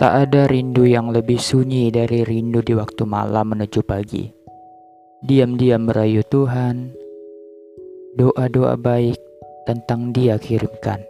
Tak ada rindu yang lebih sunyi dari rindu di waktu malam menuju pagi. Diam-diam merayu Tuhan, doa-doa baik tentang Dia kirimkan.